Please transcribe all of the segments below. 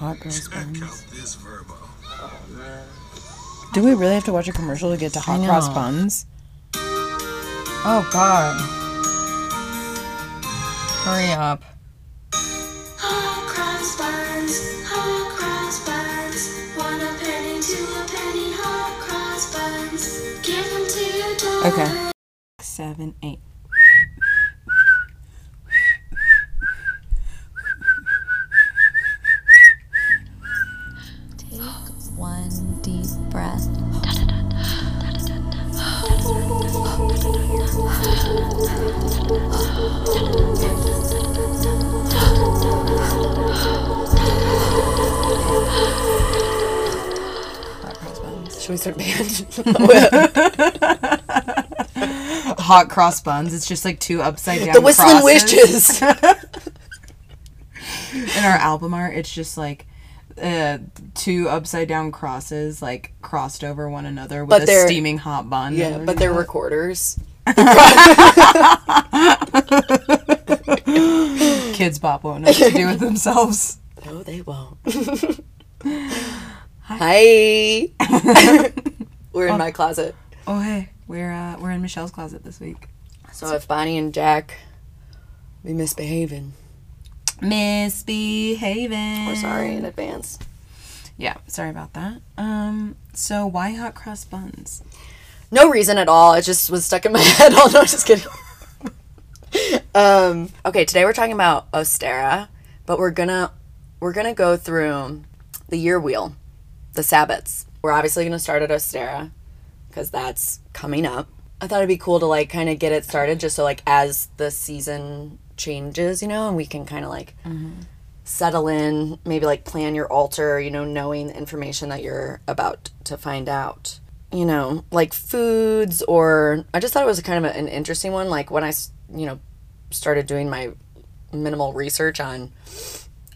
Hot girls buns. out this verbo. Do we really have to watch a commercial to get to hot cross buns? Oh God. Hurry up. Hot cross buns, hot cross buns. One a penny, two a penny, hot cross buns. Give them to your dog. Okay. Seven, eight. Hot cross buns. It's just like two upside down the whistling crosses. witches. In our album art, it's just like uh, two upside down crosses, like crossed over one another with But a steaming hot bun. yeah, but they're recorders. Kidz Bop won't know what to do with themselves. No, they won't. Hi. We're in my closet. Oh hey, we're uh, we're in Michelle's closet this week. So if Bonnie and Jack be misbehaving, Misbehaving. we're sorry in advance. Yeah, sorry about that. Um, so why hot cross buns? No reason at all. It just was stuck in my head. Oh no, just kidding. um, okay, today we're talking about Ostara, but we're gonna we're gonna go through the year wheel, the Sabbats. We're obviously gonna start at Ostara because that's coming up. I thought it'd be cool to like kind of get it started, just so like as the season changes, you know, and we can kind of like mm-hmm. settle in, maybe like plan your altar, you know, knowing the information that you're about to find out. You know, like foods, or I just thought it was kind of an interesting one. Like when I, you know, started doing my minimal research on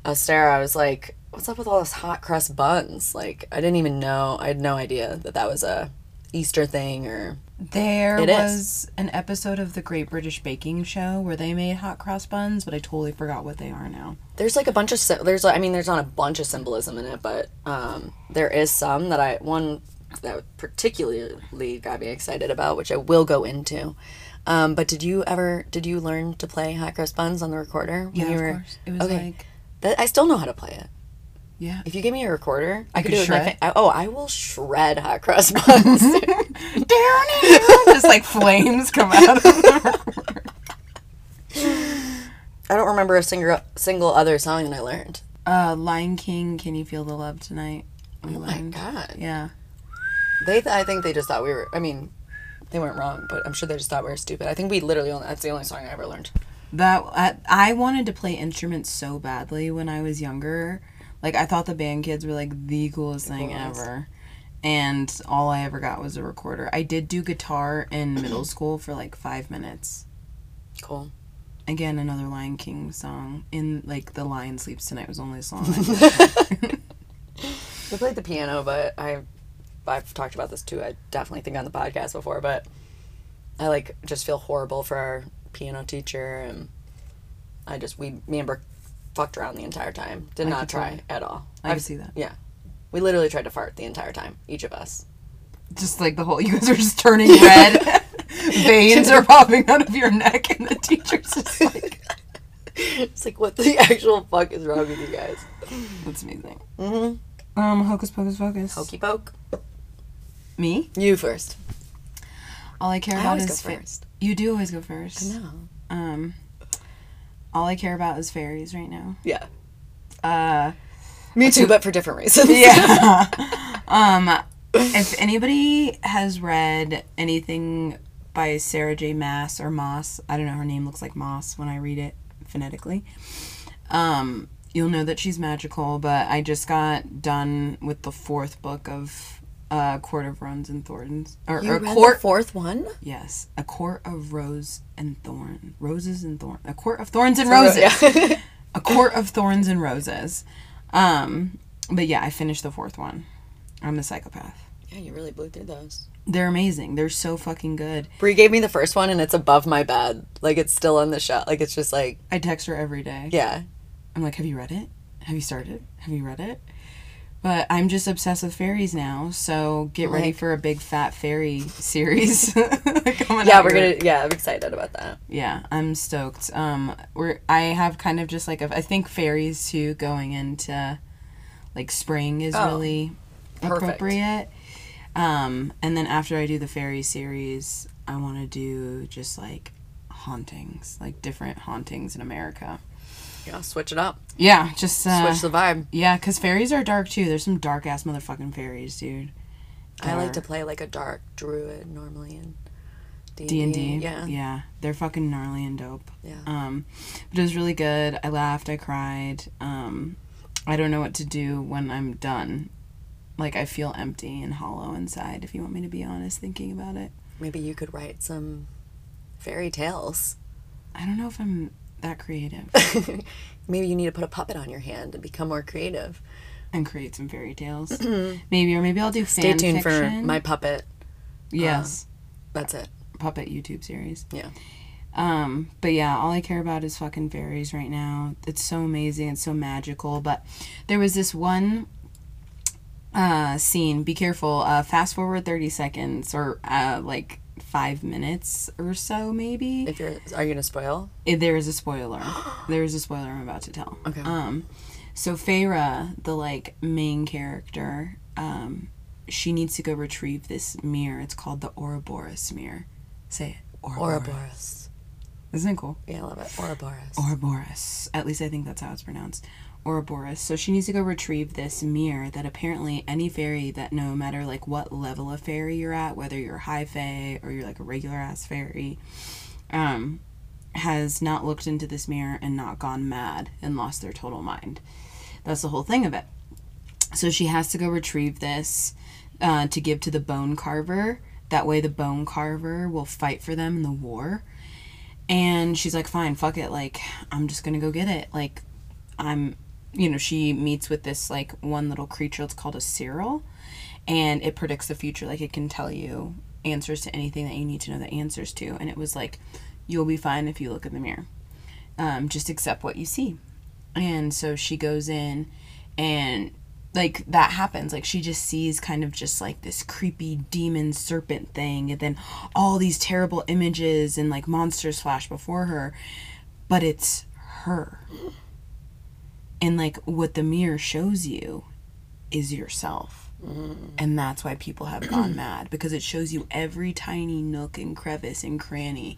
Ostara, I was like, what's up with all this hot crust buns? Like, I didn't even know, I had no idea that that was a Easter thing or. There It is. was an episode of the Great British Baking Show where they made hot cross buns, but I totally forgot what they are now. There's like a bunch of there's I mean there's not a bunch of symbolism in it, but um, there is some that I one that particularly got me excited about, which I will go into. Um, but did you ever did you learn to play hot cross buns on the recorder? when Yeah, you of were- course. It was okay. like That, I still know how to play it. Yeah. If you give me a recorder, I could could do it. with my shred? fa- I- oh, I will shred hot cross buns. Down it. Just like flames come out of the I don't remember a single single other song that I learned. Uh, Lion King, Can You Feel the Love Tonight? We Oh my god. Yeah. They, th- I think they just thought we were. I mean, they weren't wrong, but I'm sure they just thought we were stupid. I think we literally only. That's the only song I ever learned. That I, I wanted to play instruments so badly when I was younger. Like I thought the band kids were like the coolest thing coolest. ever. And all I ever got was a recorder. I did do guitar in middle school for like 5 minutes. Cool. Again, another Lion King song. In like The Lion Sleeps Tonight was the only song. I played the piano, but I, I've talked about this too. I definitely think on the podcast before, but I like just feel horrible for our piano teacher, and I just we me and Brooke fucked around the entire time. Did I not try at all. I I've- see that. Yeah, we literally tried to fart the entire time, each of us. Just like the whole you guys are just turning red. Veins are popping out of your neck and the teacher's just like It's like, what the actual fuck is wrong with you guys? That's amazing. Mm-hmm. Um, hocus pocus focus. Hokey poke. Me? You first. All I care I about is fa- first. You do always go first. No. Um, all I care about is fairies right now. Yeah. Uh, Me too, but for different reasons. yeah. um, if anybody has read anything by Sarah J. Maas or Moss, I don't know, her name looks like Moss when I read it phonetically. Um, you'll know that she's magical, but I just got done with the fourth book of uh, Court of Roses and Thorns. Or, You or read Court fourth one? Yes, a court of rose and thorn, roses and thorn, a court of thorns and ro- roses, yeah. a court of thorns and roses. Um, but yeah, I finished the fourth one. I'm a psychopath. Yeah, you really blew through those. They're amazing. They're so fucking good. Brie gave me the first one, and it's above my bed. Like it's still on the shelf. Like it's just like, I text her every day. yeah, I'm like, "Have you read it?" Have you started? Have you read it? But I'm just obsessed with fairies now, so get ready for a big fat fairy series coming Yeah, we're here. gonna. Yeah, I'm excited about that. Yeah, I'm stoked. Um, we're I have kind of just like a, I think fairies too going into like spring is Oh, really perfect. appropriate. Um, and then after I do the fairy series, I want to do just like hauntings, like different hauntings in America. Yeah, switch it up. Yeah, just uh, Switch the vibe. yeah, because fairies are dark too. There's some dark ass motherfucking fairies, dude. I like to play like a dark druid normally in D D and D. Yeah. yeah, they're fucking gnarly and dope. Yeah. Um, but it was really good. I laughed. I cried. Um, I don't know what to do when I'm done. Like I feel empty and hollow inside. If you want me to be honest, thinking about it, Maybe you could write some fairy tales. I don't know if I'm that creative Maybe you need to put a puppet on your hand and become more creative. and create some fairy tales. maybe or maybe I'll do Stay tuned for my puppet. yes That's it. puppet YouTube series. Yeah. Um, but yeah, all I care about is fucking fairies right now. It's so amazing. It's so magical. But there was this one uh, scene. Be careful. Uh, fast forward thirty seconds or uh, like five minutes or so, maybe. If you're, are you gonna spoil? If there is a spoiler. there is a spoiler I'm about to tell. Okay. Um, so Feyre, the like main character, um, she needs to go retrieve this mirror. It's called the Ouroboros mirror. Say it. Ouroboros. Isn't it cool? Yeah, I love it. Ouroboros. Ouroboros. At least I think that's how it's pronounced. Ouroboros. So she needs to go retrieve this mirror that apparently any fairy that no matter like what level of fairy you're at, whether you're high fae or you're like a regular ass fairy, um, has not looked into this mirror and not gone mad and lost their total mind. That's the whole thing of it. So she has to go retrieve this uh, to give to the bone carver. That way, the bone carver will fight for them in the war. And she's like, fine, fuck it. Like, I'm just gonna go get it. Like, I'm, you know, she meets with this, like, one little creature. It's called a Suriel. And it predicts the future. Like, it can tell you answers to anything that you need to know the answers to. And it was like, you'll be fine if you look in the mirror. Um, just accept what you see. And so she goes in and like that happens like she just sees kind of just like this creepy demon serpent thing and then all these terrible images and like monsters flash before her but it's her and like what the mirror shows you is yourself. Mm. And that's why people have gone mad because it shows you every tiny nook and crevice and cranny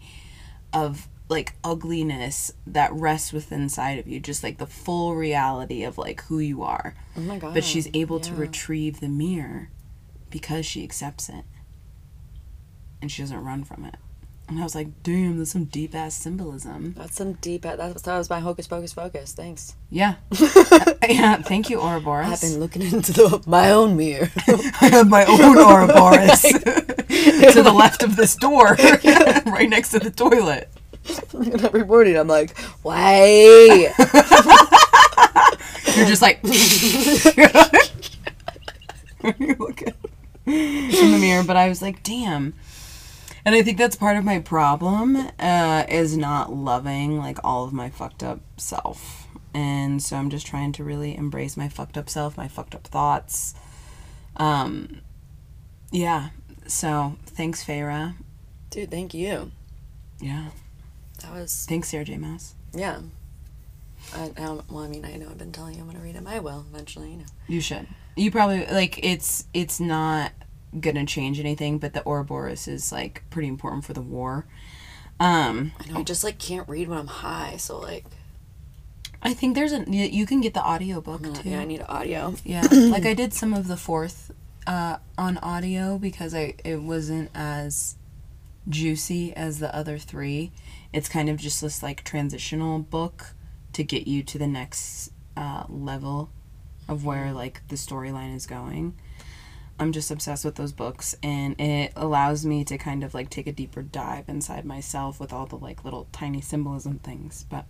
of like ugliness that rests within inside of you just like the full reality of like who you are. Oh my god. but she's able to retrieve the mirror because she accepts it. And she doesn't run from it and i was like damn that's some deep ass symbolism That's some deep. That's that was my hocus pocus focus. Thanks. yeah yeah thank you Ouroboros. I've been looking into the, my own mirror. I have my own ouroboros to the left of this door right next to the toilet and every morning I'm like, why? You're just like when you look in the mirror. But I was like, damn. And I think that's part of my problem uh, is not loving like all of my fucked up self. And so I'm just trying to really embrace my fucked up self, my fucked up thoughts. Um, yeah. So thanks, Feyre. Dude, thank you. Yeah. That was Thanks, Sarah J. Mouse. yeah. I, I don't, well, I mean, I know I've been telling you I'm gonna read it. I will eventually, you know. You should. You probably like it's it's not gonna change anything, but the Ouroboros is like pretty important for the war. Um, I know I just like can't read when I'm high, so like, I think there's a you can get the audiobook uh, too. yeah, I need audio. Yeah, like I did some of the fourth uh, on audio because I it wasn't as juicy as the other three. It's kind of just this like transitional book to get you to the next uh, level of where like the storyline is going. I'm just obsessed with those books and it allows me to kind of like take a deeper dive inside myself with all the like little tiny symbolism things. But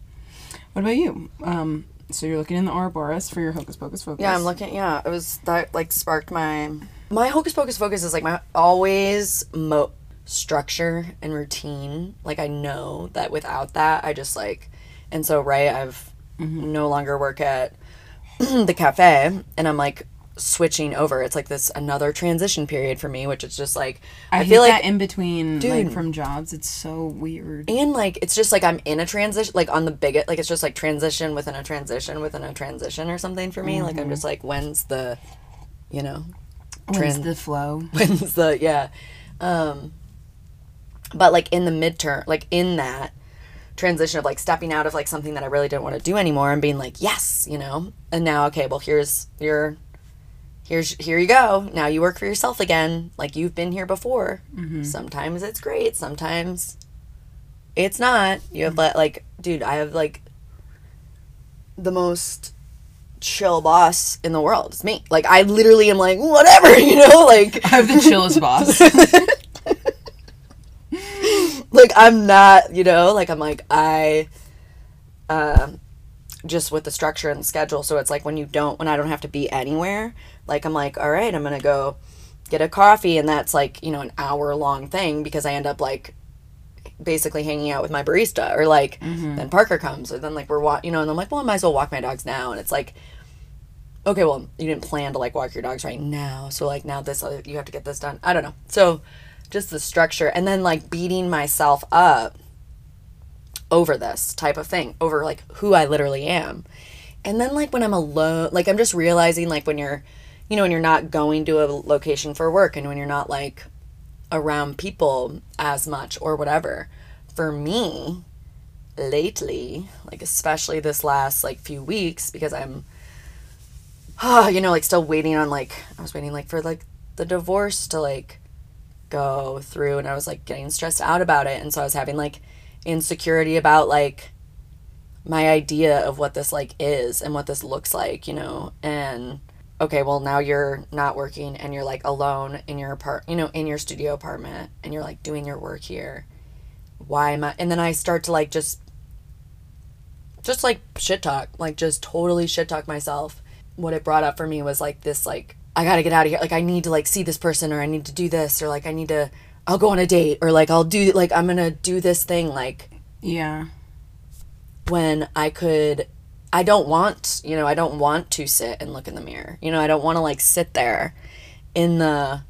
what about you? Um, so you're looking in the Ouroboros for your Hocus Pocus Focus. Yeah, I'm looking. Yeah, it was that like sparked my my hocus pocus focus is like my always mo structure and routine. Like I know that without that, I just like, and so right, I've no longer work at the cafe and I'm like switching over. It's like this another transition period for me, which is just like I, I, feel like that in between, like from jobs. It's so weird. and like it's just like I'm in a transition like on the biggest like it's just like transition within a transition within a transition or something for me. Like I'm just like when's the you know When's the flow? when's the yeah. Um but like in the midterm like in that transition of like stepping out of like something that I really didn't want to do anymore and being like, yes, you know. And now okay, well here's your here's here you go. Now you work for yourself again. Like you've been here before. Sometimes it's great, sometimes it's not. You have let like dude, I have like the most chill boss in the world. It's me. Like I literally am like whatever, you know, like I have the chillest boss. like I'm not, you know, like I'm like I um just with the structure and the schedule, so it's like when you don't when I don't have to be anywhere, like I'm like, all right, I'm to go get a coffee and that's like, you know, an hour long thing because I end up like basically hanging out with my barista or like mm-hmm. then Parker comes or then like we're wa- you know, and I'm like, well, I might as well walk my dogs now and it's like okay, well, you didn't plan to like walk your dogs right now. So like now this you have to get this done. I don't know. So just the structure and then like beating myself up over this type of thing, over like who I literally am. And then like when I'm alone, like I'm just realizing like when you're, you know, when you're not going to a location for work and when you're not like around people as much or whatever. For me, lately, like especially this last like few weeks because I'm you know, like still waiting on like I was waiting like for like the divorce to like go through and I was like getting stressed out about it and so I was having like insecurity about like my idea of what this like is and what this looks like, you know. And okay, well now you're not working and you're like alone in your apart, you know, in your studio apartment and you're like doing your work here. Why am I and then I start to like just just like shit talk, like just totally shit talk myself. What it brought up for me was like this like I got to get out of here. Like I need to like see this person or I need to do this or like I need to I'll go on a date or like I'll do like I'm going to do this thing like yeah. when I could I don't want, you know, I don't want to sit and look in the mirror. You know, I don't want to like sit there in the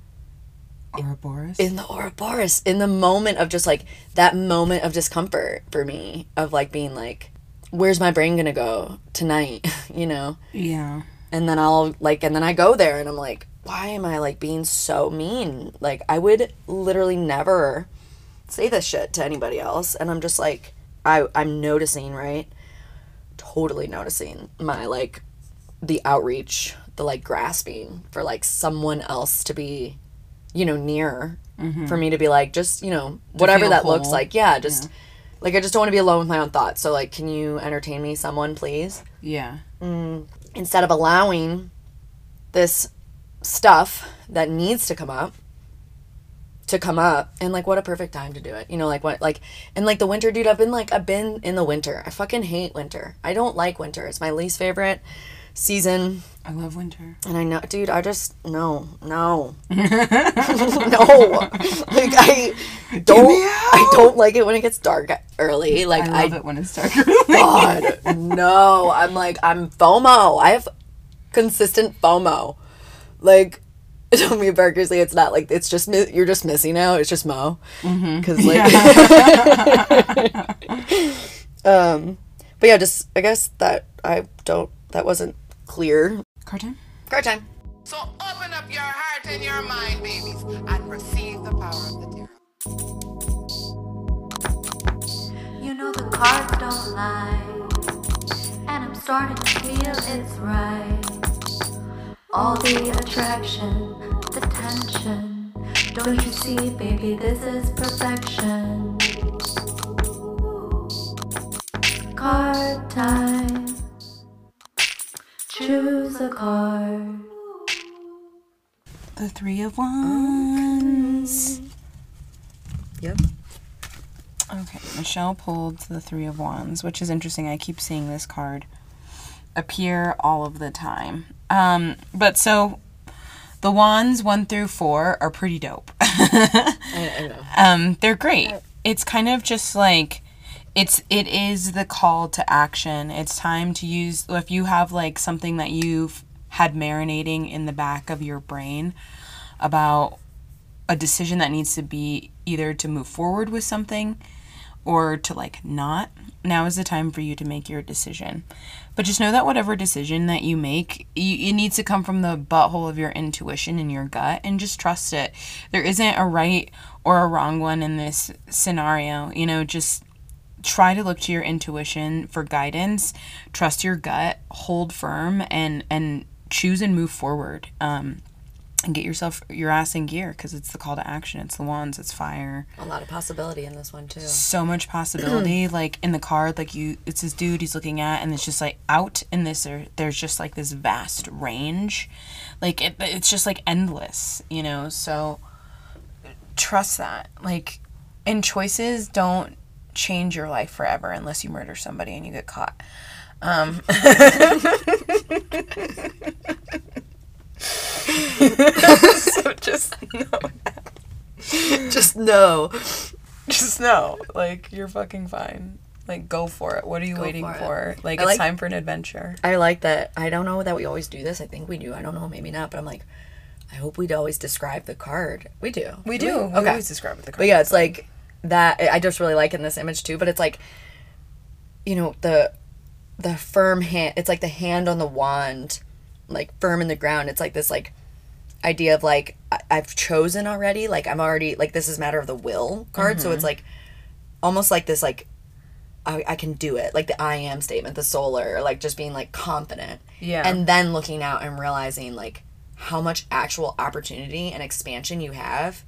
Ouroboros. in the Ouroboros in the moment of just like that moment of discomfort for me of like being like where's my brain going to go tonight, you know? yeah. and then I'll like and then I go there and I'm like why am I like being so mean like I would literally never say this shit to anybody else and I'm just like I I'm noticing right totally noticing my like the outreach the like grasping for like someone else to be you know near for me to be like just you know whatever that looks like. Yeah just like I just don't want to be alone with my own thoughts. So like can you entertain me someone please? Yeah. Mm, instead of allowing this stuff that needs to come up to come up and like what a perfect time to do it you know like what like and like the winter dude i've been like i've been in the winter i fucking hate winter i don't like winter it's my least favorite season I love winter. and i know dude i just no no no like i don't i don't like it when it gets dark early like I i love it when it's dark. early. God, no. I'm like, I'm FOMO. I have consistent FOMO. Like, to me, Parker say it's not like it's just you're just missing out. It's just Mo. Because like, um, but yeah, just I guess that I don't. That wasn't clear. Cartoon? Card time. So open up your heart and your mind, babies, and receive the power of the tarot. You know the cards don't lie, and I'm starting to feel it's right. All the attraction, the tension. Don't you see, baby, this is perfection. Card time. Choose a card. The Three of Wands. Yep. Okay, Michelle pulled the Three of Wands, which is interesting. I keep seeing this card appear all of the time. Um, but so the wands one through four are pretty dope. I, I know. um, they're great. It's kind of just like it's it is the call to action. It's time to use if you have like something that you've had marinating in the back of your brain about a decision that needs to be either to move forward with something or to like not. Now is the time for you to make your decision. But just know that whatever decision that you make, you, it needs to come from the butthole of your intuition and your gut and just trust it. There isn't a right or a wrong one in this scenario. You know, just try to look to your intuition for guidance, trust your gut, hold firm and and choose and move forward. Um and get yourself your ass in gear because it's the call to action. It's the wands. It's fire A lot of possibility in this one too. so much possibility like in the card like you it's this dude he's looking at and it's just like out in this there, there's just like this vast range like it, it's just like endless you know so trust that like and choices don't change your life forever unless you murder somebody and you get caught um so just know Just know. just know, like you're fucking fine. Like go for it. What are you waiting for for? Like I it's like- time for an adventure. I like that. I don't know that we always do this. I think we do. I don't know, maybe not. But I'm like, I hope we'd always describe the card. We do. We do. We Okay. always describe it the card. But yeah, it's like that. I just really like in this image too. But it's like, you know, the the firm hand. It's like the hand on the wand, like firm in the ground. It's like this like idea of like I- I've chosen already. Like I'm already like this is matter of the will card. So it's mm-hmm. like almost like this like I, I can do it. Like the I am statement, the solar, like just being like confident. Yeah. And then looking out and realizing like how much actual opportunity and expansion you have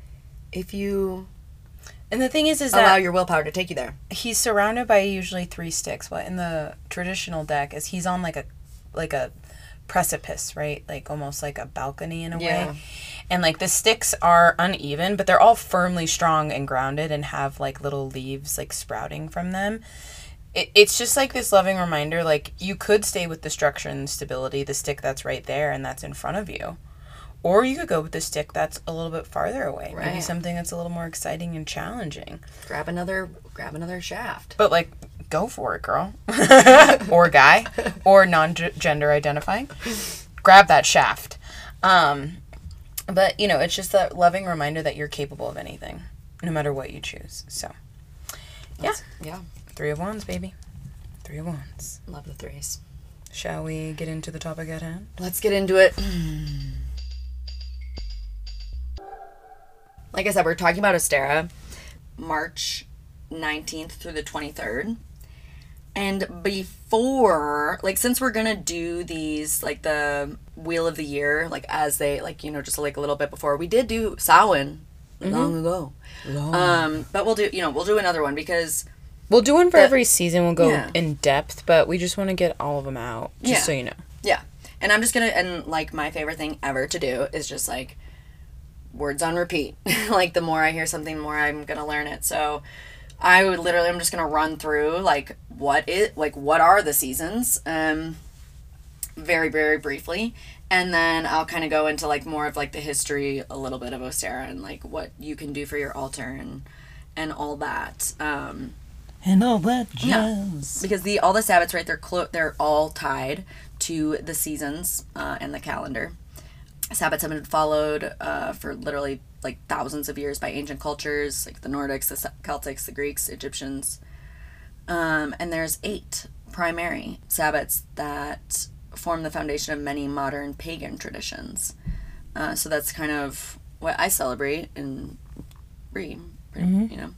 if you And the thing is, is allow your willpower to take you there. he's surrounded by usually three sticks. What in the traditional deck is he's on like a like a precipice, right? Like almost like a balcony in a Yeah. way. And like the sticks are uneven, but they're all firmly strong and grounded and have like little leaves like sprouting from them. It, it's just like this loving reminder like you could stay with the structure and stability, the stick that's right there and that's in front of you. Or you could go with the stick that's a little bit farther away. Maybe something that's a little more exciting and challenging. Grab another grab another shaft. But like, go for it, girl, or guy, or non-gender identifying. Grab that shaft. Um, but you know, it's just that loving reminder that you're capable of anything, no matter what you choose. So, yeah, Yeah. three of wands, baby, three of wands. Love the threes. Shall we get into the topic at hand? Let's get into it. Like I said, we're talking about Ostara, March 19th through the 23rd. And before, like, since we're gonna do these, like, the Wheel of the Year, like, as they, like, you know, just like a little bit before, we did do Samhain long ago. Um, but we'll do, you know, we'll do another one because We'll do one for every season. We'll go Yeah. in depth, but we just want to get all of them out, just Yeah. so you know. Yeah. And I'm just gonna and like my favorite thing ever to do is just like words on repeat. like the more I hear something, the more I'm gonna learn it. So I would literally I'm just gonna run through like what it like what are the seasons, um very, very briefly. And then I'll kind of go into like more of like the history, a little bit of Ostara and like what you can do for your altar and and all that. Um And all that Yeah. because the all the Sabbats right they're clo- they're all tied to the seasons uh, and the calendar. Sabbats have been followed uh, for literally like thousands of years by ancient cultures like the Nordics, the Ce- Celtics, the Greeks, Egyptians, um, and there's eight primary Sabbats that form the foundation of many modern pagan traditions. Uh, so that's kind of what I celebrate and read, you know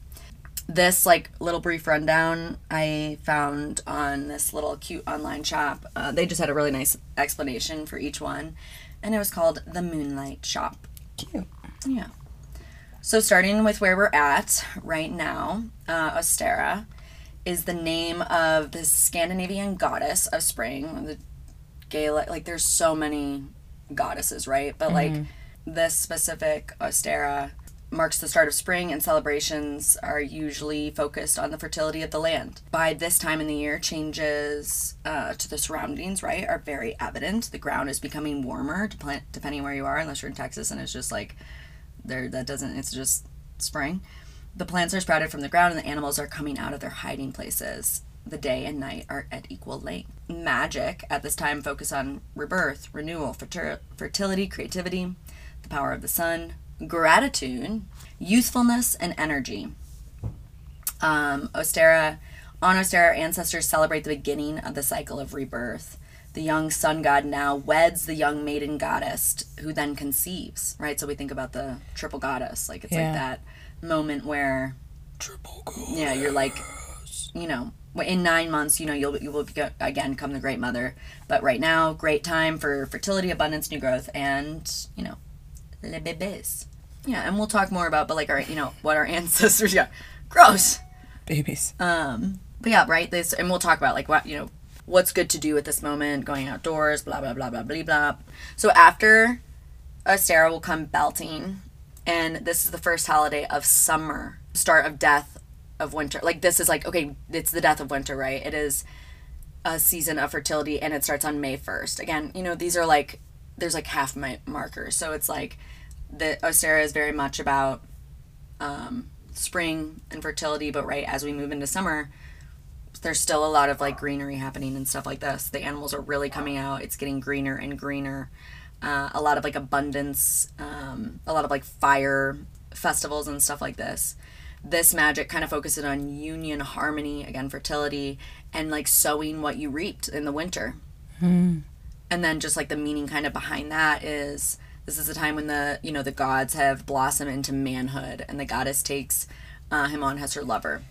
this like little brief rundown I found on this little cute online shop. Uh, they just had a really nice explanation for each one, and it was called the Moonlight Shop. Cute. Yeah. So starting with where we're at right now, uh, Ostara is the name of the Scandinavian goddess of spring. The Gaelic, like there's so many goddesses, right? But like this specific Ostara marks the start of spring and celebrations are usually focused on the fertility of the land. By this time in the year, changes uh, to the surroundings, right, are very evident. The ground is becoming warmer, dep- depending where you are, unless you're in Texas and it's just like there that doesn't it's just spring The plants are sprouted from the ground and the animals are coming out of their hiding places. The day and night are at equal length. Magic at this time focus on rebirth, renewal, fertility, creativity, the power of the sun, gratitude, youthfulness, and energy. Um, Ostara, on Ostara, ancestors celebrate the beginning of the cycle of rebirth. The young sun god now weds the young maiden goddess, who then conceives. Right, so we think about the triple goddess, like it's Yeah. like that moment where, triple goddess. yeah, you're like, you know, in nine months, you know, you'll you will be, again become the great mother. But right now, great time for fertility, abundance, new growth, and you know, le bébés. Yeah, and we'll talk more about, but like our, you know, what our ancestors. Yeah, gross. Babies. Um, but yeah, right. This, and we'll talk about like what you know, what's good to do at this moment, going outdoors, blah blah blah blah blah blah. So after Ostara will come Beltane, and this is the first holiday of summer, start of death of winter. Like this is like okay, it's the death of winter, right? It is a season of fertility, and it starts on May first. Again, you know these are like there's like half my markers, so it's like the Ostara is very much about um, spring and fertility, but right as we move into summer, there's still a lot of like greenery happening and stuff like this. The animals are really coming out. It's getting greener and greener. Uh, a lot of like abundance, um, a lot of like fire festivals and stuff like this. This magic kind of focuses on union, harmony, again, fertility, and like sowing what you reaped in the winter. And then just like the meaning kind of behind that is this is a time when the you know the gods have blossomed into manhood, and the goddess takes uh, him on as her lover.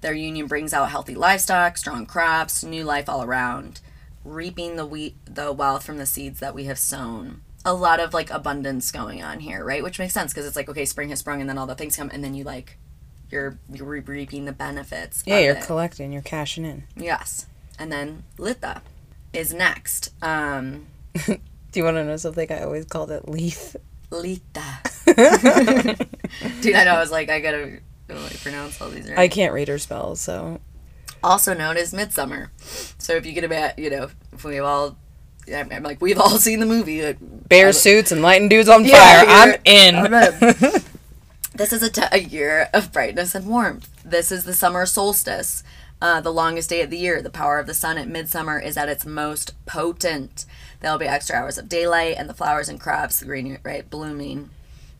Their union brings out healthy livestock, strong crops, new life all around, reaping the wheat, the wealth from the seeds that we have sown. A lot of like abundance going on here, right? Which makes sense because it's like okay, spring has sprung, and then all the things come, and then you like you're you're reaping the benefits. Yeah, you're it. collecting. You're cashing in. yes, and then Litha is next. Um, Do you want to know something? I always called it leaf. Lita. Dude, I know. I was like, I gotta like, pronounce all these right. I can't read her spells, so also known as Midsummer. So if you get about, you know, if we've all, I'm, I'm like, we've all seen the movie. uh, bear suits and lighting dudes on Yeah, fire. I'm in. I'm in. This is a, t- a year of brightness and warmth. This is the summer solstice, uh, the longest day of the year. The power of the sun at midsummer is at its most potent. There'll be extra hours of daylight, and the flowers and crops, the green, right, blooming.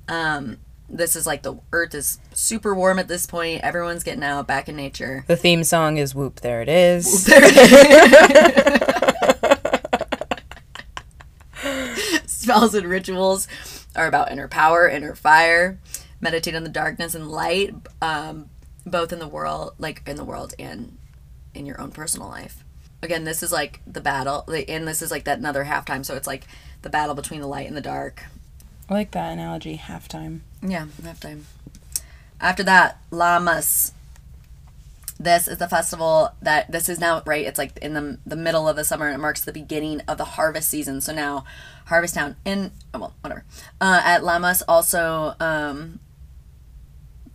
Um, this is like the earth is super warm at this point. Everyone's getting out back in nature. The theme song is "Whoop." There it is. spells and rituals are about inner power, inner fire. Meditate on the darkness and light, um, both in the world, like in the world and in your own personal life. Again, this is like the battle, like, and this is like that another halftime. So it's like the battle between the light and the dark. I like that analogy. Halftime. Yeah, halftime. After that, Lammas. This is the festival that this is now right. It's like in the the middle of the summer. And it marks the beginning of the harvest season. So now, Harvest Town in oh, well whatever. Uh, at Lammas also, um,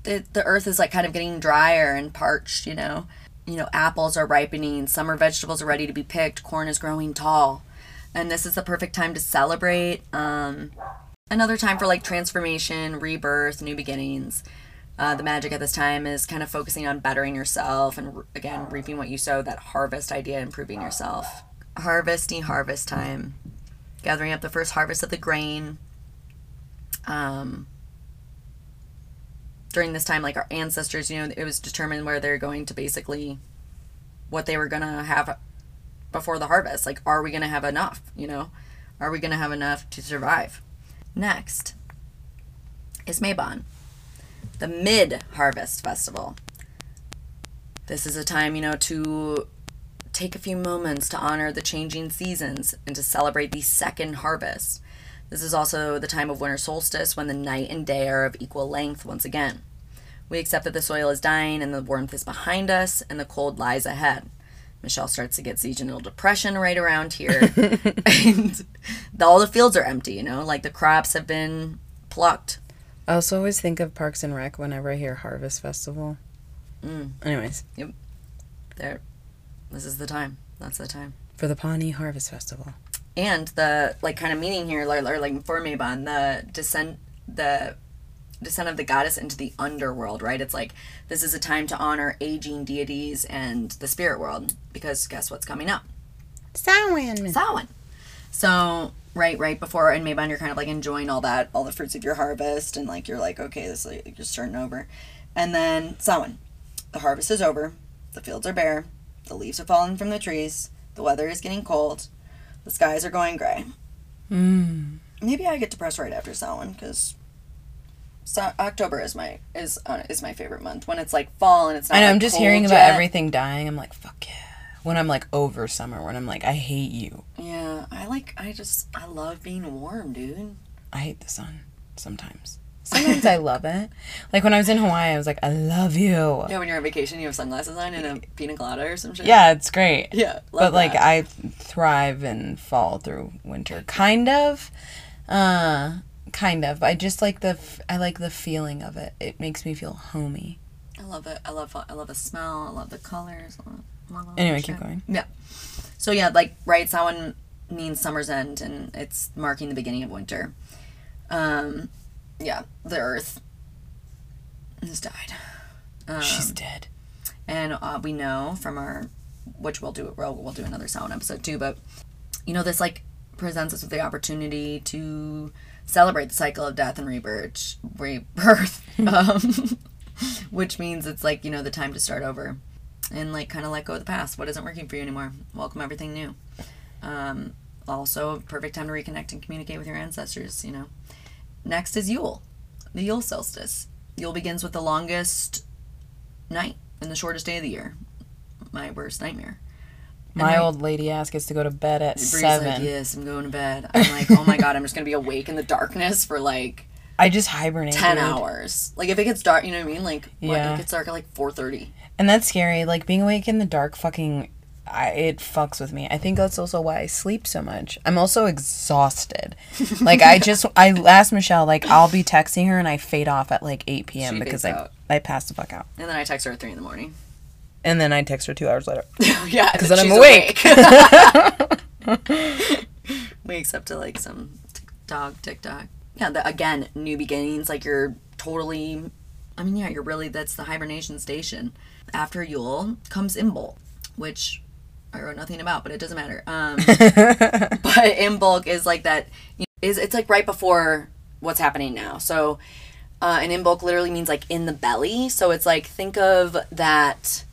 the the earth is like kind of getting drier and parched. You know, you know apples are ripening. Summer vegetables are ready to be picked. Corn is growing tall, and this is the perfect time to celebrate. Um, another time for like transformation, rebirth, new beginnings. Uh, the magic at this time is kind of focusing on bettering yourself and again reaping what you sow. That harvest idea, improving yourself. Harvesting, harvest time, gathering up the first harvest of the grain. Um, during this time, like our ancestors, you know, it was determined where they're going to basically what they were gonna have before the harvest. Like, are we gonna have enough? You know, are we gonna have enough to survive? Next is Mabon, the mid harvest festival. This is a time, you know, to take a few moments to honor the changing seasons and to celebrate the second harvest. This is also the time of winter solstice when the night and day are of equal length once again. We accept that the soil is dying and the warmth is behind us and the cold lies ahead. Michelle starts to get seasonal depression right around here. and the, all the fields are empty, you know, like the crops have been plucked. I also always think of Parks and Rec whenever I hear Harvest Festival. Mm. Anyways, Yep. There, this is the time. That's the time. for the Pawnee Harvest Festival. and the like kind of meaning here or, or like for Mabon, the descent the descent of the goddess into the underworld, right? It's like this is a time to honor aging deities and the spirit world because guess what's coming up? Samhain. Samhain. So right, right before and Mabon, you're kind of like enjoying all that, all the fruits of your harvest, and like you're like, okay, this is like, you're starting over, and then Samhain, the harvest is over, the fields are bare, the leaves are falling from the trees, the weather is getting cold, the skies are going gray. Mm. Maybe I get depressed right after Samhain because. So, October is my is uh, is my favorite month when it's like fall and it's not. I know. like, I'm just hearing about everything dying. I'm like, fuck yeah. When I'm like over summer, when I'm like, I hate you. Yeah, I like. I just I love being warm, dude. I hate the sun sometimes. Sometimes I love it. Like when I was in Hawaii, I was like, I love you. Yeah, when you're on vacation, you have sunglasses on and a pina colada or some shit. Yeah, it's great. yeah. love but like. I thrive and fall through winter, kind of. Uh, kind of. I just like the. f- I like the feeling of it. It makes me feel homey. I love it. I love I love the smell. I love the colors. I love- I love Anyway, keep going. Yeah. So yeah, like right, Samhain means summer's end, and it's marking the beginning of winter. Um, yeah, the Earth has died. Um, She's dead. and uh, we know from our which we'll do we'll, we'll do another Samhain episode too but you know this like presents us with the opportunity to celebrate the cycle of death and rebirth rebirth um, which means it's like you know the time to start over and like kind of let go of the past. What isn't working for you anymore? Welcome everything new. Um, also perfect time to reconnect and communicate with your ancestors you know. Next is yule the yule solstice. Yule begins with the longest night and the shortest day of the year. My worst nightmare. My I- old lady ass gets to go to bed at Bree's seven. like, yes, I'm going to bed. I'm like, oh my god, I'm just gonna be awake in the darkness for like I just hibernate. ten dude. hours. Like if it gets dark, you know what I mean? Like what, Yeah. it gets dark at like four thirty. And that's scary. Like being awake in the dark, fucking, I, it fucks with me. I think that's also why I sleep so much. I'm also exhausted. like I just, I asked Michelle, like I'll be texting her and I fade off at like 8 p.m. She because I, out. I pass the fuck out. And then I text her at three in the morning. And then I text her two hours later. yeah, Because then I'm she's awake. Wakes up to like some dog TikTok. Yeah, the, again, new beginnings. Like you're totally. I mean, yeah, you're really. That's the hibernation station. After Yule comes Imbolc, which I wrote nothing about, but it doesn't matter. Um, but Imbolc is like that. You know, is it's like right before what's happening now. So, uh, and Imbolc literally means like in the belly. So it's like think of that.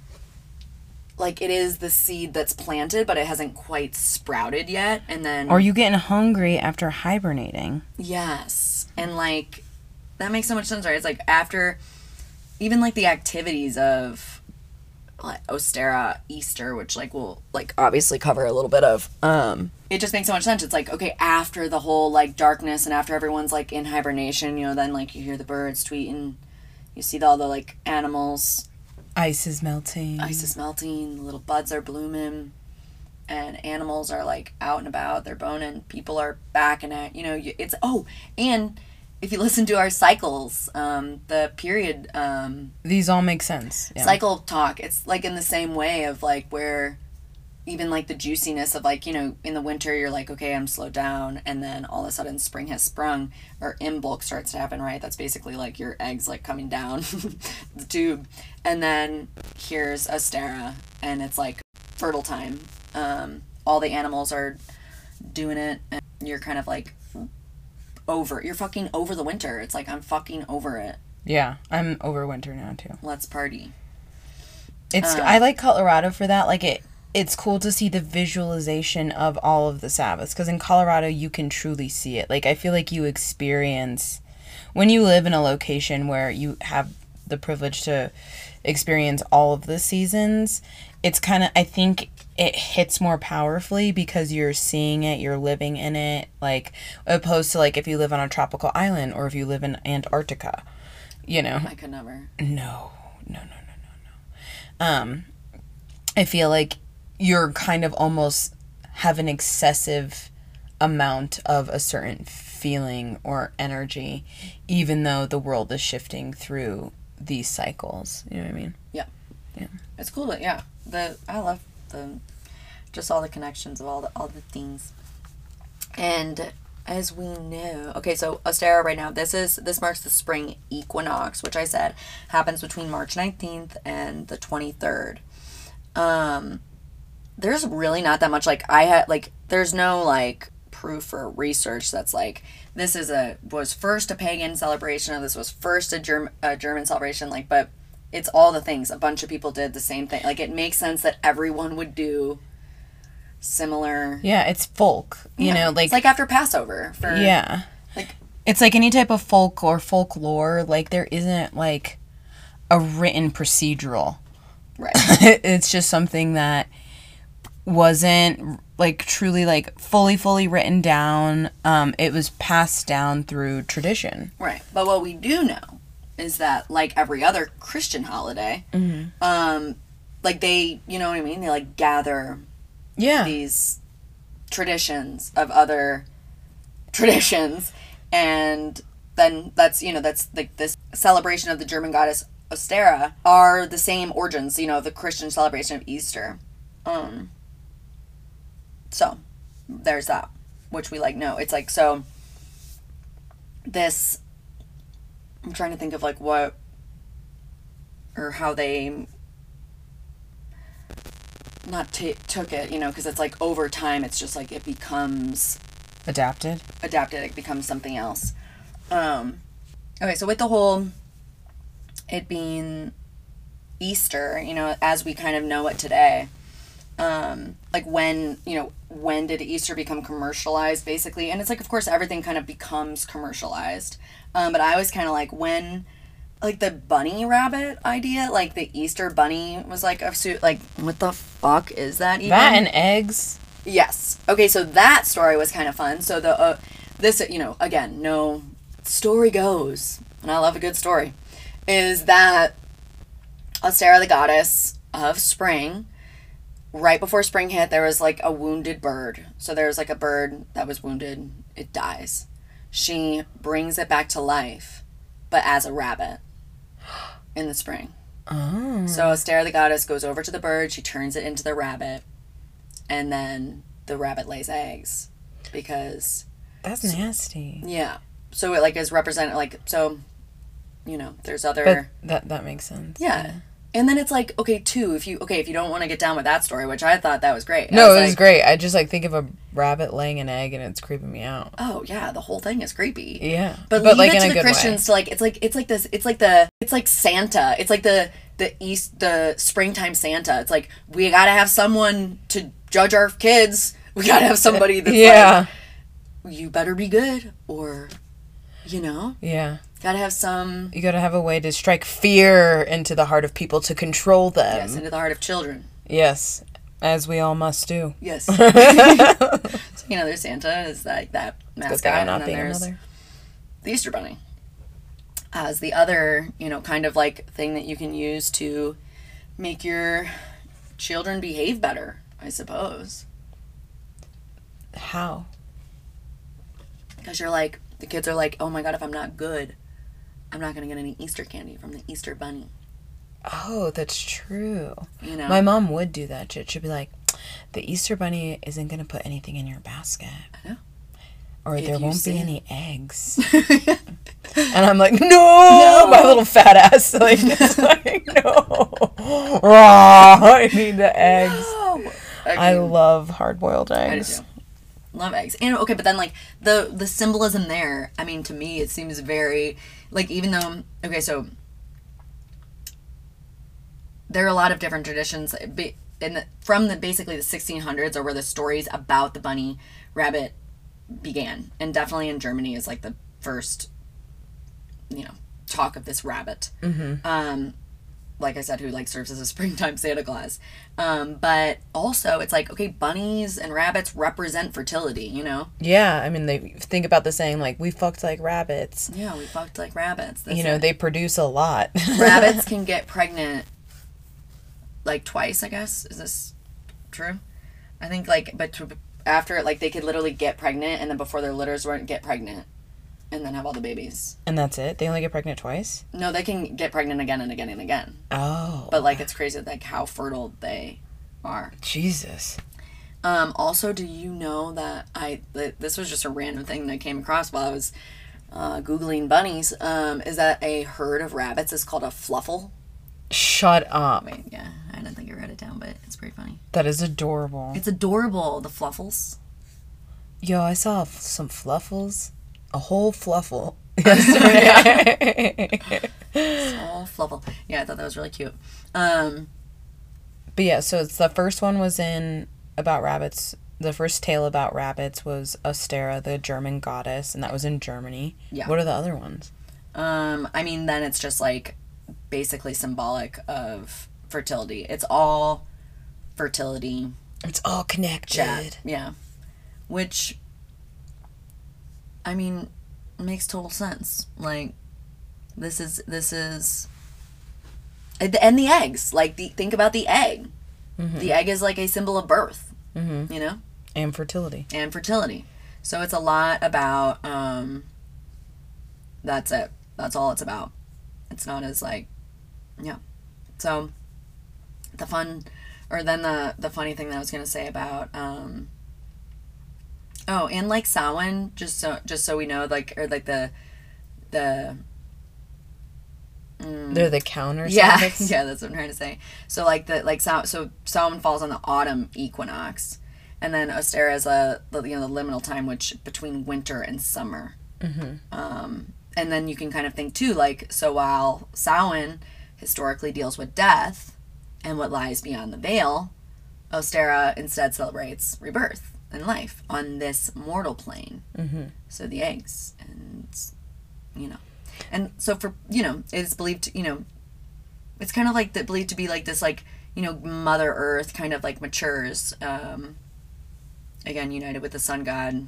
Like it is the seed that's planted, but it hasn't quite sprouted yet, and then Or you getting hungry after hibernating. Yes. And like that makes so much sense, right? It's like after even like the activities of like Ostara Easter, which like we'll like obviously cover a little bit of. Um it just makes so much sense. It's like, okay, after the whole like darkness and after everyone's like in hibernation, you know, then like you hear the birds tweeting, you see all the like animals, Ice is melting. ice is melting, little buds are blooming, and animals are like out and about, they're boning, people are backing at, you know, it's, oh, and if you listen to our cycles, um, the period um, These all make sense. Yeah. cycle talk, it's like in the same way of like where even like the juiciness of like, you know, in the winter you're like, okay, I'm slowed down, and then all of a sudden spring has sprung, or Imbolc starts to happen, right? That's basically like your eggs like coming down the tube. And then here's Ostara, and it's like fertile time. Um, all the animals are doing it, and you're kind of like over. You're fucking over the winter. It's like I'm fucking over it. yeah, I'm over winter now too. Let's party. It's Uh, I like Colorado for that. Like it it's cool to see the visualization of all of the Sabbaths because in Colorado you can truly see it. Like I feel like you experience when you live in a location where you have the privilege to experience all of the seasons, it's kind of I think it hits more powerfully because you're seeing it, you're living in it, like opposed to like if you live on a tropical island or if you live in Antarctica. You know. I could never. No, no, no, no, no, no. Um, I feel like you're kind of almost have an excessive amount of a certain feeling or energy, even though the world is shifting through these cycles. You know what I mean? Yeah. Yeah. It's cool, but yeah, the I love the just all the connections of all the all the things, and as we know. Okay, so Ostara right now. This is this marks the spring equinox, which I said happens between March 19th and the 23rd. Um there's really not that much like I had like there's no like proof or research that's like this is a was first a pagan celebration or this was first a, Germ, a German celebration like but it's all the things a bunch of people did the same thing like it makes sense that everyone would do similar Yeah, it's folk. You know, like, it's like after Passover for yeah. like It's like any type of folk or folklore, like there isn't like a written procedural. right it's just something that wasn't like truly like fully fully written down. Um it was passed down through tradition. right but what we do know is that like every other Christian holiday um like they you know what I mean they like gather Yeah. these traditions of other traditions and then that's you know that's like this celebration of the german goddess Ostara are the same origins you know the christian celebration of easter um so there's that which we like know it's like so this i'm trying to think of like what or how they not t- took it, you know, because it's like over time, it's just like it becomes Adapted. adapted, it becomes something else. Um, okay, so with the whole it being Easter, you know, as we kind of know it today, um, like when, you know, when did Easter become commercialized, basically? And it's like, of course, everything kind of becomes commercialized. Um, but I was kind of like, when like the bunny rabbit idea, like the Easter bunny was like a suit. Like, what the fuck is that even? That and eggs. Yes. Okay, so that story was kind of fun. So the uh, this you know again no story goes, and I love a good story, is that Ostara the goddess of spring. Right before spring hit, there was like a wounded bird. So there was like a bird that was wounded. It dies. She brings it back to life, but as a rabbit in the spring. Oh. So Ostara the goddess goes over to the bird, she turns it into the rabbit, and then the rabbit lays eggs. Because That's nasty. yeah. So it like is represented like so you know, there's other But that that makes sense. Yeah. And then it's like, okay, two, if you okay, if you don't want to get down with that story, which I thought that was great. No, it was like, great. I just like think of a rabbit laying an egg and it's creeping me out. Oh yeah, the whole thing is creepy. Yeah. But, But, leave like, it in to a the good way. Christians to like it's like it's like this it's like the it's like Santa. It's like the the East the springtime Santa. It's like we gotta have someone to judge our kids. We gotta have somebody that's Yeah. like you better be good or you know, yeah. Gotta have some You gotta have a way to strike fear into the heart of people to control them. yes into the heart of children. Yes, as we all must do. Yes. so, you know, there's Santa is like that mascot, guy and then there's mother. the Easter Bunny as the other, you know, kind of like thing that you can use to make your children behave better, I suppose. How? Because you're like, the kids are like, oh my god, if I'm not good, I'm not going to get any Easter candy from the Easter Bunny. Oh, that's true. You know? My mom would do that shit. She'd be like, "The Easter Bunny isn't gonna put anything in your basket, I know. or If there won't be it." any eggs." and I'm like, "No, my little fat ass, like, just like no, Raw, I need the eggs." Oh, I love hard boiled I do eggs. Love eggs. And okay, but then like the the symbolism there, I mean to me it seems very like even though okay, so there are a lot of different traditions in the, from the basically the 1600s are where the stories about the bunny rabbit began. And definitely in Germany is like the first you know, talk of this rabbit. Um like I said, who like serves as a springtime Santa Claus. Um, but also, it's like okay, bunnies and rabbits represent fertility. You know, Yeah, I mean, they think about the saying like, "We fucked like rabbits." yeah, we fucked like rabbits. That's you know, it. they produce a lot. rabbits can get pregnant like twice. I guess is this true? I think like, but to, after like they could literally get pregnant, and then before their litters weren't get pregnant, and then have all the babies. and that's it. They only get pregnant twice. No, they can get pregnant again and again and again. Oh, But like, it's crazy like how fertile they are. Jesus. Um, also, do you know that I th- this was just a random thing that I came across while I was uh, googling bunnies? Um, is that a herd of rabbits is called a fluffle? Shut up. Wait, yeah, I didn't think I wrote it down, but it's pretty funny. That is adorable. It's adorable. The fluffles. Yo, I saw f- some fluffles. A whole fluffle. Oh, fluffle. Yeah, I thought that was really cute. Um, But yeah, so it's the first one was in about rabbits. The first tale about rabbits was Ostara, the German goddess, and that was in Germany. Yeah. What are the other ones? um, I mean, then it's just like basically symbolic of fertility. It's all fertility It's all connected. chat. Yeah. Which, I mean, makes total sense. Like, this is, this is, and the eggs. Like, the, think about the egg. The egg is like a symbol of birth, Mm-hmm. you know? And fertility. and fertility. So it's a lot about um that's it. That's all it's about. It's not as like yeah. So the fun or then the the funny thing that I was to say about um Oh, and like Samhain, just so just so we know like or like the the They're the counter yeah, yeah, that's what I'm trying to say. So like the like Sam, so Samhain falls on the autumn equinox, and then Ostara is a you know the liminal time, which between winter and summer. Mm-hmm. Um, and then you can kind of think too, like so while Samhain historically deals with death and what lies beyond the veil, Ostara instead celebrates rebirth and life on this mortal plane. Mm-hmm. So the eggs and you know, and so for you know it's believed you know it's kind of like the, believed to be like this like you know mother earth kind of like matures um again united with the sun god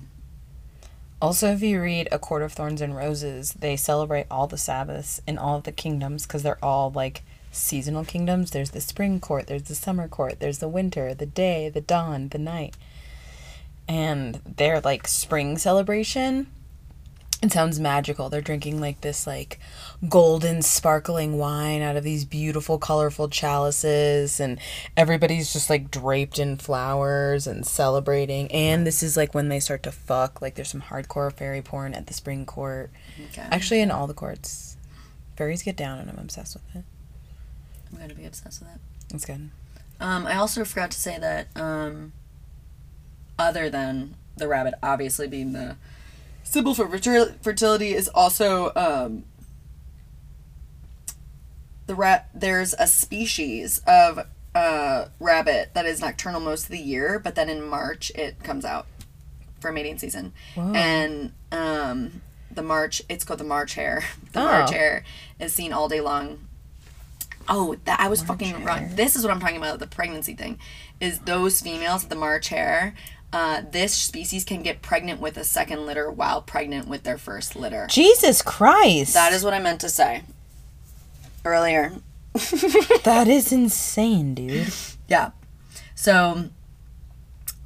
Also, if you read A Court of Thorns and Roses, they celebrate all the Sabbaths in all of the kingdoms because they're all like seasonal kingdoms. There's the spring court, there's the summer court, there's the winter, the day, the dawn, the night. And their like spring celebration, it sounds magical. They're drinking like this like golden sparkling wine out of these beautiful colorful chalices and everybody's just like draped in flowers and celebrating. And this is like when they start to fuck. Like there's some hardcore fairy porn at the spring court. okay Actually in all the courts. Fairies get down and I'm obsessed with it. i'm gonna be obsessed with it It's good. um i also forgot to say that um other than the rabbit obviously being the symbol for fertility is also um the rat there's a species of uh rabbit that is nocturnal most of the year but then in march it comes out for mating season. And um the march it's called the march hare. The march Oh. hare is seen all day long. Oh that i was fucking wrong. this is what i'm talking about the pregnancy thing is those females the march hare uh, this species can get pregnant with a second litter while pregnant with their first litter Jesus Christ. that is what i meant to say earlier that is insane, dude. Yeah. So,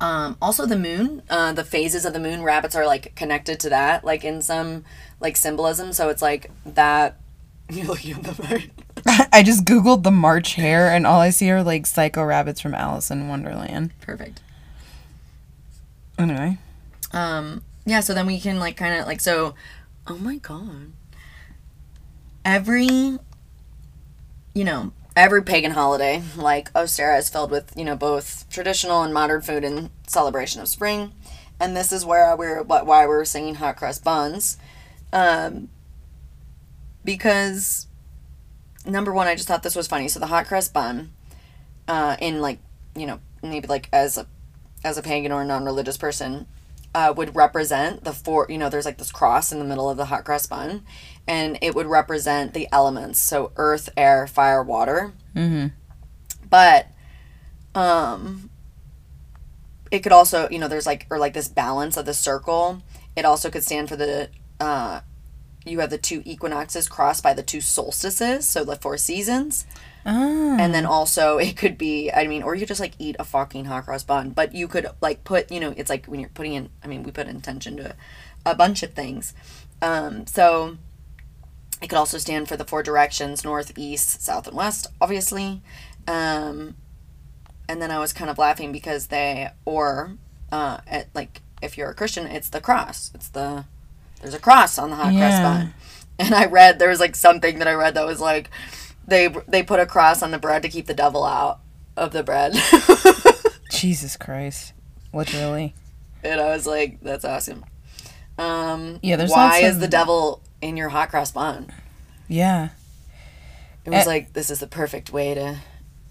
um, also the moon, uh, the phases of the moon, rabbits are like connected to that, like in some like symbolism. So it's like that. You're looking at the right. I just googled the March hare and all I see are like psycho rabbits from Alice in Wonderland. Perfect. Anyway. Um, yeah. So then we can like kind of like so. Oh my god. Every, you know, every pagan holiday like Ostara is filled with you know both traditional and modern food in celebration of spring, and this is where we're why we're singing hot cross buns, um, because number one I just thought this was funny. So the hot crust bun, uh, in like you know maybe like as a as a pagan or non-religious person uh, would represent the four you know there's like this cross in the middle of the hot cross bun and it would represent the elements so earth air fire water. Mm-hmm. but um it could also you know there's like or like this balance of the circle. It also could stand for the uh you have the two equinoxes crossed by the two solstices so the four seasons Ah. and then also it could be i mean or you could just like eat a fucking hot cross bun but you could like put you know it's like when you're putting in i mean we put intention to a bunch of things um so it could also stand for the four directions north east south and west obviously um and then I was kind of laughing because they or uh, at, like if you're a Christian, it's the cross. It's the there's a cross on the hot cross bun. And I read there was like something that I read that was like they they put a cross on the bread to keep the devil out of the bread. Jesus Christ. What really? and I was like, that's awesome. Um, Yeah, there's why is the devil in your hot cross bun? Yeah. It was Eh. like this is the perfect way to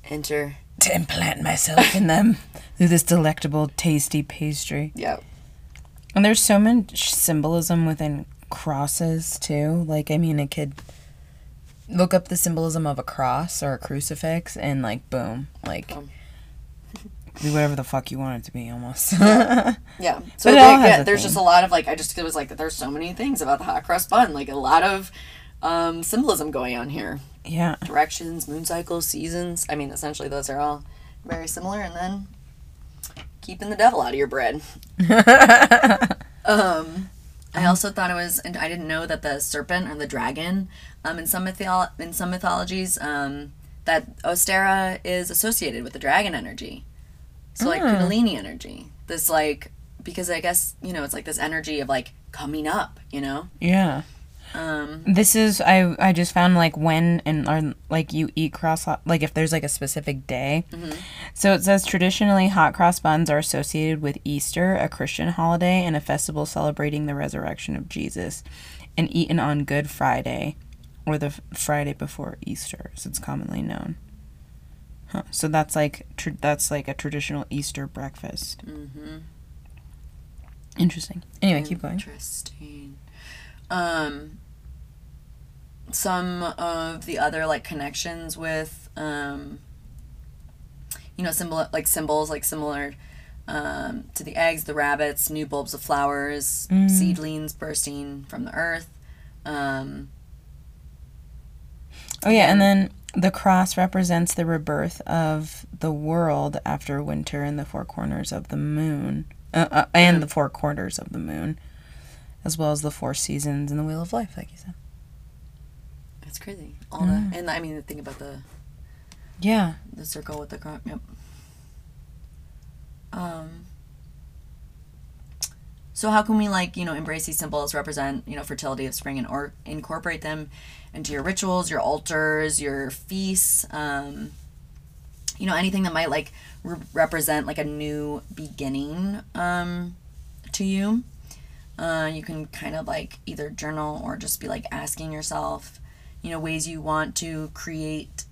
enter. To implant myself in them through this delectable, tasty pastry. Yep. And there's so much symbolism within crosses too. Like, I mean, a kid look up the symbolism of a cross or a crucifix, and like, boom, like, be whatever the fuck you want it to be, almost. yeah. So all has yeah, there's theme. just a lot of like I just it was like there's so many things about the hot cross bun, like a lot of um, symbolism going on here. yeah. Directions, moon cycles, seasons. I mean, essentially those are all very similar. And then keeping the devil out of your bread. Um, I also thought it was, and I didn't know that the serpent or the dragon, um, in some mytholo- in some mythologies, um, that Ostara is associated with the dragon energy, so like Kundalini energy. This like because I guess you know it's like this energy of like coming up, you know. Yeah. Um, This is I I just found like when and or like you eat cross like if there's like a specific day. So it says traditionally hot cross buns are associated with Easter, a Christian holiday and a festival celebrating the resurrection of Jesus, and eaten on Good Friday, or the Friday before Easter, as it's commonly known. Huh. So that's like tr- that's like a traditional Easter breakfast. Mm-hmm. Interesting. Anyway, keep going. Interesting. Um, some of the other like connections with um, you know, symbol like symbols like similar um, to the eggs, the rabbits, new bulbs of flowers, seedlings bursting from the earth. Um, Oh yeah, and then the cross represents the rebirth of the world after winter in the four corners of the moon, uh, uh, and the four quarters of the moon, as well as the four seasons and the wheel of life, like you said. It's crazy. All the and I mean, think about the Yeah, the circle with the cro- yep. Um. So how can we like you know embrace these symbols, represent you know fertility of spring, and or incorporate them into your rituals, your altars, your feasts, um, you know anything that might like re- represent like a new beginning um, to you. Uh, you can kind of like either journal or just be like asking yourself, you know, ways you want to create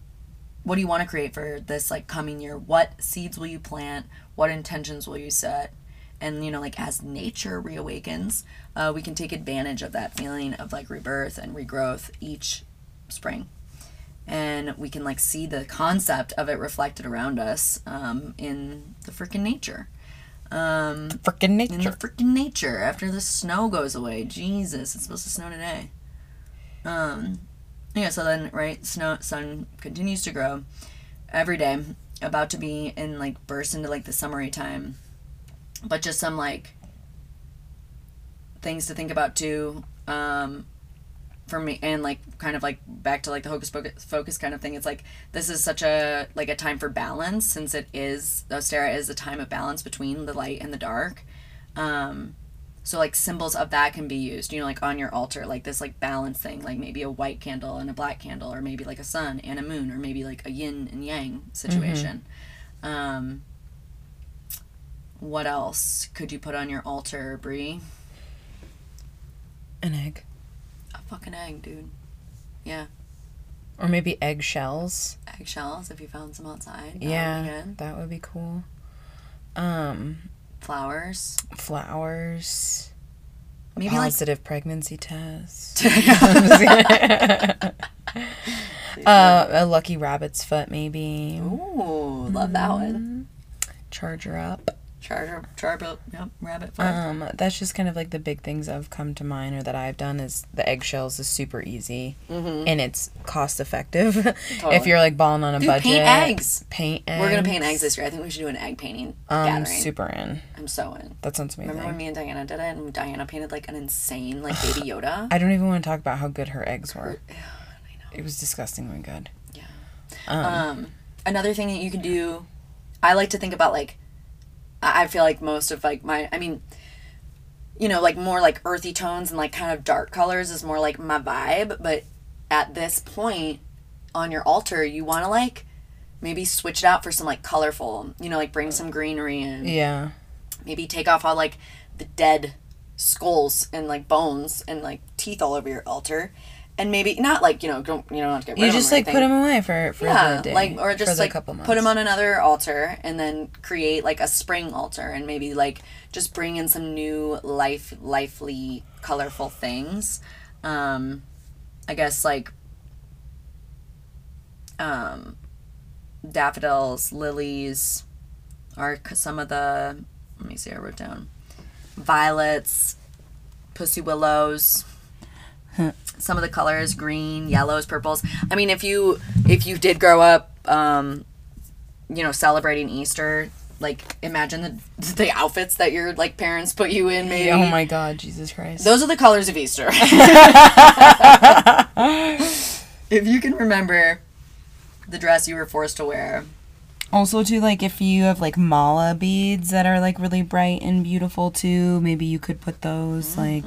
what do you want to create for this like coming year what seeds will you plant what intentions will you set and you know like as nature reawakens uh, we can take advantage of that feeling of like rebirth and regrowth each spring and we can like see the concept of it reflected around us um, in the freaking nature um, freaking in nature. the freaking nature after the snow goes away. Jesus, it's supposed to snow today. Um, yeah. So then, right, snow sun continues to grow every day. About to be in like burst into like the summery time, but just some like things to think about too. Um, for me and like kind of like back to like the hocus pocus focus kind of thing it's like this is such a like a time for balance since it is Ostara is a time of balance between the light and the dark um so like symbols of that can be used you know like on your altar like this like balance thing like maybe a white candle and a black candle or maybe like a sun and a moon or maybe like a yin and yang situation um what else could you put on your altar brie An egg, a fucking egg dude yeah or maybe eggshells. eggshells if you found some outside. That would be Yeah, that would be cool. Um, Flowers. flowers. Maybe like positive pregnancy test. uh, a lucky rabbit's foot, maybe. Ooh, love that one. Charger up. Charger, yep, rabbit. Um, that's just kind of like the big things I've come to mind or that I've done is the eggshells is super easy and it's cost effective. if you're like balling on a Dude, budget, paint eggs. Paint eggs. We're gonna paint eggs this year. I think we should do an egg painting I'm gathering. super in. I'm so in. That sounds amazing. Remember when me and Diana did it, and Diana painted like an insane like baby Yoda. I don't even want to talk about how good her eggs were. It was disgustingly good. Yeah. Um, another thing that you can do I like to think about like I feel like most of like my I mean you know like more like earthy tones and like kind of dark colors is more like my vibe but at this point on your altar you want to like maybe switch it out for some like colorful you know like bring some greenery in Yeah. maybe take off all like the dead skulls and like bones and like teeth all over your altar and maybe not like you know don't you know not to get rid You just like anything. put them away for for yeah the day, like or just like put them on another altar and then create like a spring altar and maybe like just bring in some new life lively colorful things. Um i guess like um daffodils lilies are some of the let me see i wrote down violets pussy willows some of the colors green yellows purples. I mean if you if you did grow up um you know celebrating easter like imagine the the outfits that your like parents put you in maybe. Oh my god, Jesus Christ. those are the colors of easter. If you can remember the dress you were forced to wear. Also, too, like if you have like mala beads that are like really bright and beautiful too, maybe you could put those like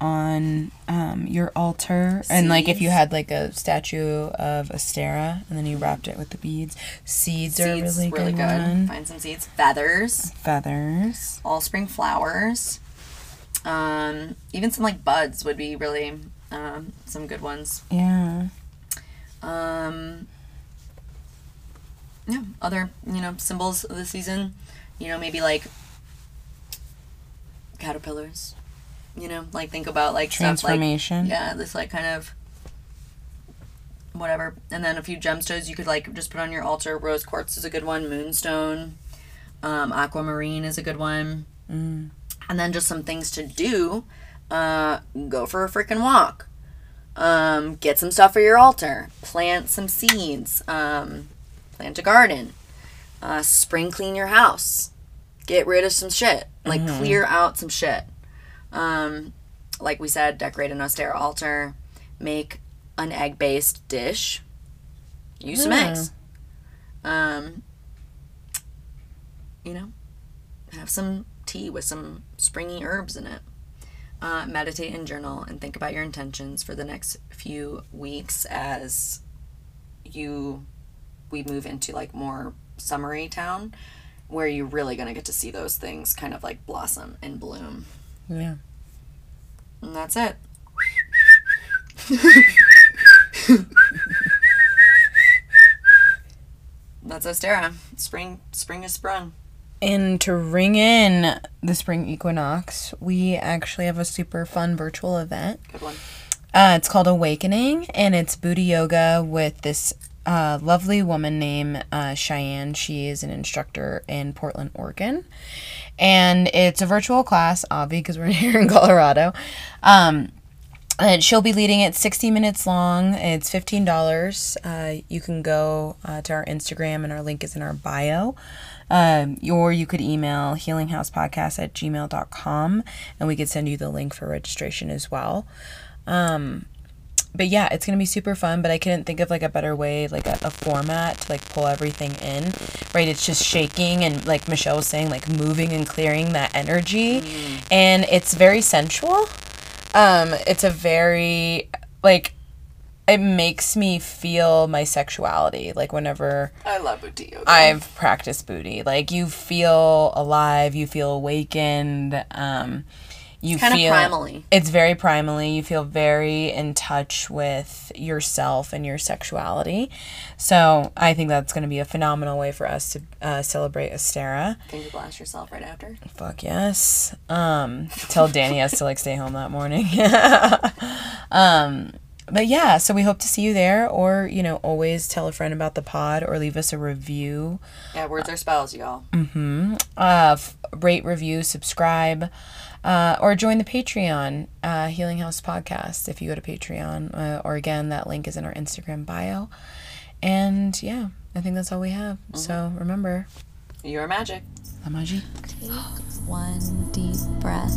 on um, your altar. And like if you had like a statue of Ostara and then you wrapped it with the beads, seeds, are really, really good. good find some seeds feathers Feathers. all spring flowers. Um, even some like buds would be really um, some good ones. Yeah. Um, yeah, other you know symbols of the season. You know, maybe like caterpillars. You know, like think about like stuff like Transformation. yeah, this like kind of whatever. And then a few gemstones you could like just put on your altar. Rose quartz is a good one. Moonstone, um, aquamarine is a good one. Mm. And then just some things to do. Uh, go for a freaking walk. Um, get some stuff for your altar. Plant some seeds. Um, plant a garden. Uh, spring clean your house. Get rid of some shit. Like clear out some shit. Um, like we said, decorate an Ostara altar. Make an egg based dish. Use some Yeah. eggs. Um, you know, have some tea with some springy herbs in it. Uh, meditate and journal and think about your intentions for the next few weeks as you we move into like more summery town where you're really going to get to see those things kind of like blossom and bloom Yeah. and that's it that's Ostara. Spring spring is sprung. And to ring in the spring equinox, we actually have a super fun virtual event. Good one. Uh, it's called Awakening, and it's booty yoga with this uh, lovely woman named uh, Cheyenne. She is an instructor in Portland, Oregon. And it's a virtual class, obvi, because we're here in Colorado. Um, and she'll be leading it 60 minutes long. It's $15. Uh, you can go uh, to our Instagram, and our link is in our bio. Um, or you could email healinghousepodcast at gmail.com, and we could send you the link for registration as well Um, but yeah it's gonna be super fun but i couldn't think of like a better way like a, a format to like pull everything in right it's just shaking and like michelle was saying like moving and clearing that energy and it's very sensual um it's a very like it makes me feel my sexuality like whenever I love booty yoga. I've practiced booty. Like you feel alive, you feel awakened. Um, you kind feel of primally. It's very primally. You feel very in touch with yourself and your sexuality. So I think that's going to be a phenomenal way for us to uh, celebrate Ostara. Can you blast yourself right after? Fuck yes. Um, tell Danny has to like stay home that morning. um, but yeah, so we hope to see you there, or you know, always tell a friend about the pod, or leave us a review. Yeah, words are spells, y'all. Mm-hmm. uh, f- rate, review, subscribe, uh, or join the Patreon, uh, Healing House Podcast, if you go to Patreon. Uh, or again, that link is in our Instagram bio. And yeah, I think that's all we have. Mm-hmm. So remember, you are magic. La magie. Take one deep breath.